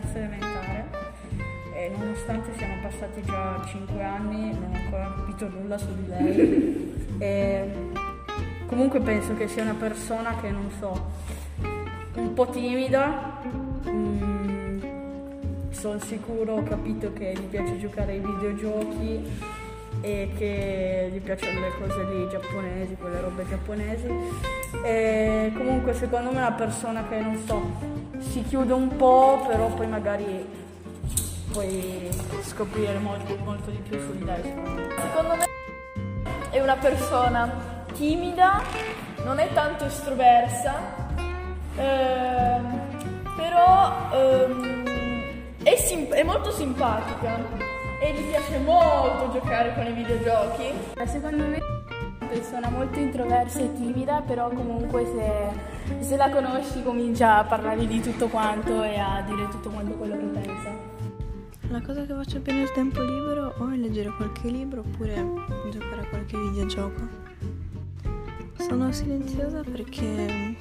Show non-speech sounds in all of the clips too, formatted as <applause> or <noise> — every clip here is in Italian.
terza elementare e nonostante siano passati già 5 anni non ho ancora capito nulla su di lei. <laughs> e comunque penso che sia una persona che non so, un po' timida. Mm, Sono sicuro, ho capito che gli piace giocare ai videogiochi e che gli piacciono le cose lì giapponesi, quelle robe giapponesi. E comunque secondo me è una persona che non so, si chiude un po', però poi magari puoi scoprire molto, molto di più su di lei. Secondo me è una persona timida, non è tanto estroversa, ehm, però ehm, è, sim- è molto simpatica e gli piace molto giocare con i videogiochi. Eh, secondo me persona molto introversa e timida, però comunque se, se la conosci comincia a parlare di tutto quanto e a dire tutto quanto quello che pensa. La cosa che faccio più nel tempo libero o è leggere qualche libro oppure giocare a qualche videogioco. Sono silenziosa perché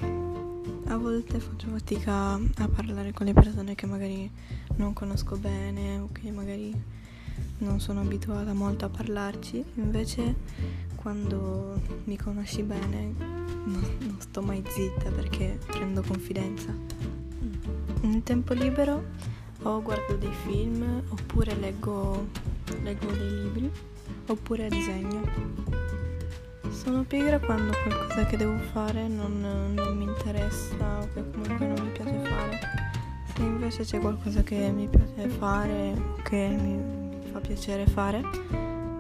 a volte faccio fatica a parlare con le persone che magari non conosco bene o che magari non sono abituata molto a parlarci, invece quando mi conosci bene non, non sto mai zitta perché prendo confidenza. In tempo libero o guardo dei film oppure leggo, leggo dei libri oppure disegno. Sono pigra quando qualcosa che devo fare non, non mi interessa o che comunque non mi piace fare. Se invece c'è qualcosa che mi piace fare, che mi, fa piacere fare,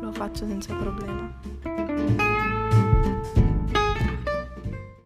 lo faccio senza problema.